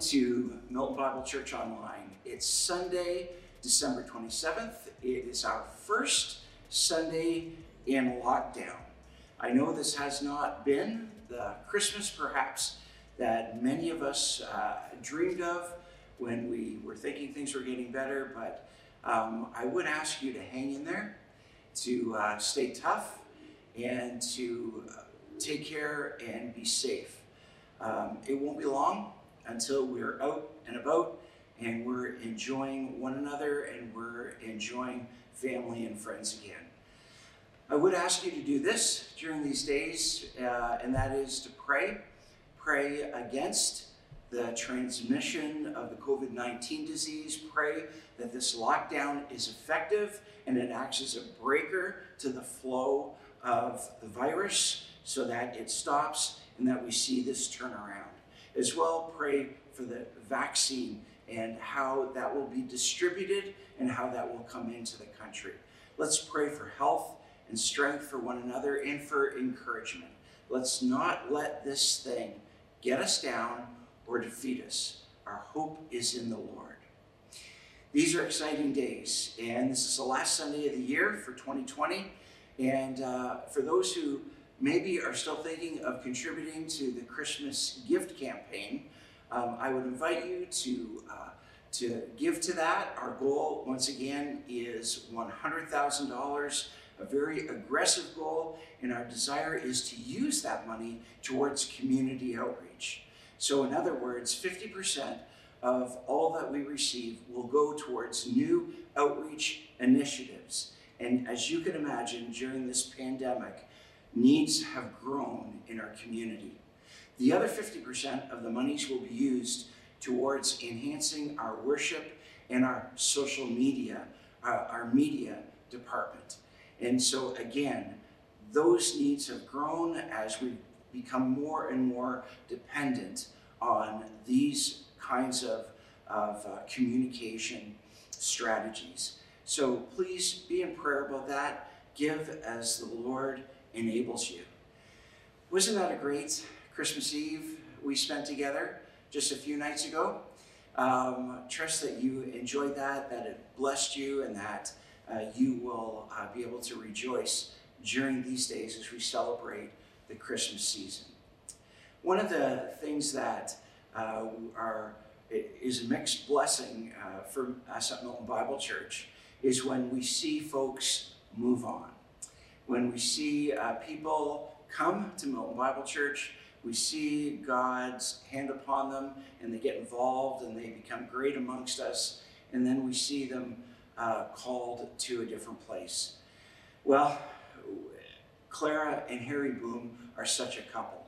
To Milton Bible Church Online. It's Sunday, December 27th. It is our first Sunday in lockdown. I know this has not been the Christmas, perhaps, that many of us uh, dreamed of when we were thinking things were getting better, but um, I would ask you to hang in there, to uh, stay tough, and to uh, take care and be safe. Um, it won't be long until we're out and about and we're enjoying one another and we're enjoying family and friends again. I would ask you to do this during these days, uh, and that is to pray. Pray against the transmission of the COVID 19 disease. Pray that this lockdown is effective and it acts as a breaker to the flow of the virus so that it stops and that we see this turnaround. As well, pray for the vaccine and how that will be distributed and how that will come into the country. Let's pray for health and strength for one another and for encouragement. Let's not let this thing get us down or defeat us. Our hope is in the Lord. These are exciting days, and this is the last Sunday of the year for 2020. And uh, for those who maybe are still thinking of contributing to the Christmas gift campaign, um, I would invite you to uh, to give to that. Our goal, once again, is $100,000, a very aggressive goal, and our desire is to use that money towards community outreach. So, in other words, 50% of all that we receive will go towards new outreach initiatives. And as you can imagine, during this pandemic, needs have grown in our community. The other 50% of the monies will be used towards enhancing our worship and our social media, uh, our media department. And so, again, those needs have grown as we become more and more dependent on these kinds of, of uh, communication strategies. So please be in prayer about that. Give as the Lord enables you. Wasn't that a great Christmas Eve we spent together just a few nights ago? Um, trust that you enjoyed that, that it blessed you, and that uh, you will uh, be able to rejoice during these days as we celebrate the Christmas season. One of the things that uh, are is a mixed blessing uh, for us at Milton Bible Church is when we see folks move on when we see uh, people come to Milton Bible Church, we see God's hand upon them and they get involved and they become great amongst us, and then we see them uh, called to a different place. Well, Clara and Harry Boom are such a couple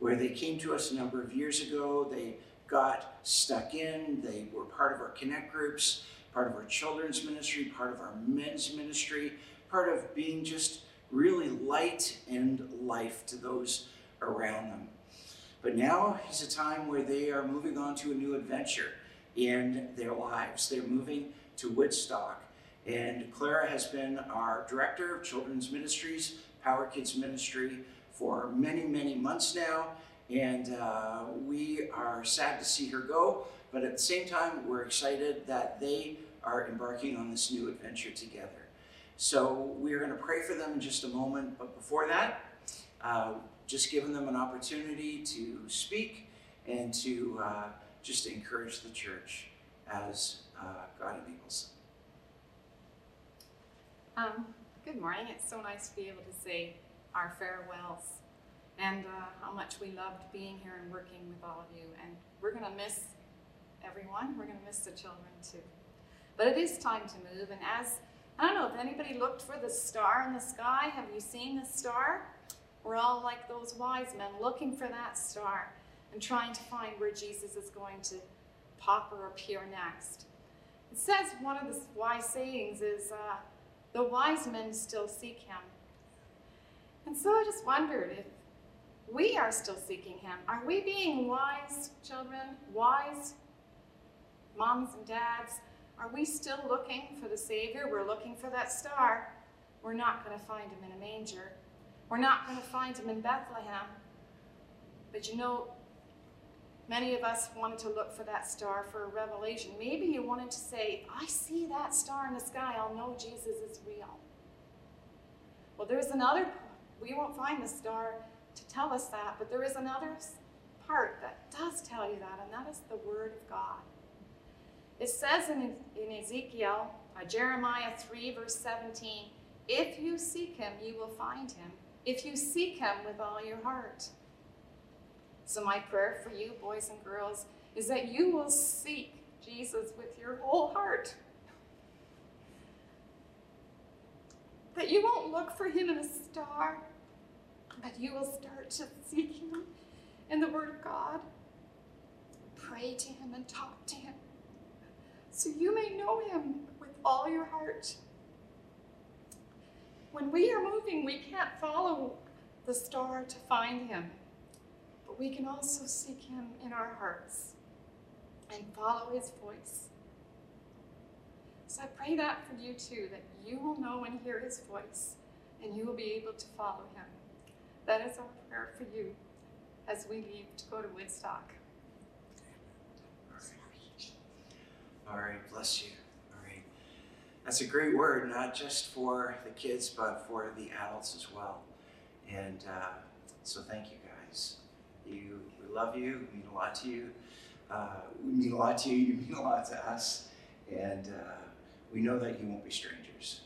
where they came to us a number of years ago. They got stuck in, they were part of our Connect groups, part of our children's ministry, part of our men's ministry, part of being just light and life to those around them. But now is a time where they are moving on to a new adventure in their lives. They're moving to Woodstock. And Clara has been our director of children's ministries, Power Kids Ministry, for many, many months now. And uh, we are sad to see her go, but at the same time, we're excited that they are embarking on this new adventure together. So we're going to pray for them in just a moment. But before that, uh, just giving them an opportunity to speak and to uh, just encourage the church as uh, God enables them. Um, good morning. It's so nice to be able to say our farewells and uh, how much we loved being here and working with all of you. And we're going to miss everyone. We're going to miss the children too. But it is time to move. And as I don't know if anybody looked for the star in the sky. Have you seen the star? We're all like those wise men looking for that star and trying to find where Jesus is going to pop or appear next. It says one of the wise sayings is, uh, the wise men still seek him. And so I just wondered if we are still seeking him. Are we being wise children, wise moms and dads? Are we still looking for the Savior? We're looking for that star. We're not going to find him in a manger. We're not going to find him in Bethlehem. But you know, Many of us wanted to look for that star for a revelation. Maybe you wanted to say, I see that star in the sky, I'll know Jesus is real. Well, there's another, we won't find the star to tell us that, but there is another part that does tell you that, and that is the Word of God. It says in, in Ezekiel, uh, Jeremiah 3, verse 17, if you seek him, you will find him. If you seek him with all your heart. So, my prayer for you, boys and girls, is that you will seek Jesus with your whole heart. That you won't look for him in a star, but you will start to seek him in the Word of God. Pray to him and talk to him so you may know him with all your heart. When we are moving, we can't follow the star to find him, but we can also seek him in our hearts and follow his voice. So I pray that for you too, that you will know and hear his voice and you will be able to follow him. That is our prayer for you as we leave to go to Woodstock. All right, bless you. All right. That's a great word, not just for the kids, but for the adults as well. And uh, so thank you guys. You, we love you. We mean a lot to you. Uh, we mean a lot to you. You mean a lot to us. And uh, we know that you won't be strangers,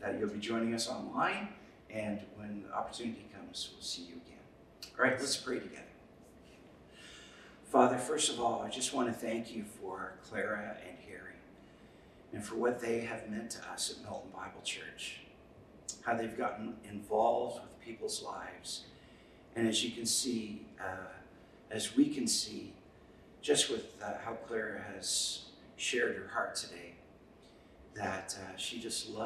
that you'll be joining us online. And when the opportunity comes, we'll see you again. All right, let's pray together. Father, first of all, I just want to thank you for Clara and and for what they have meant to us at Milton Bible Church, how they've gotten involved with people's lives. And as you can see, uh, as we can see, just with uh, how Clara has shared her heart today, that uh, she just loves.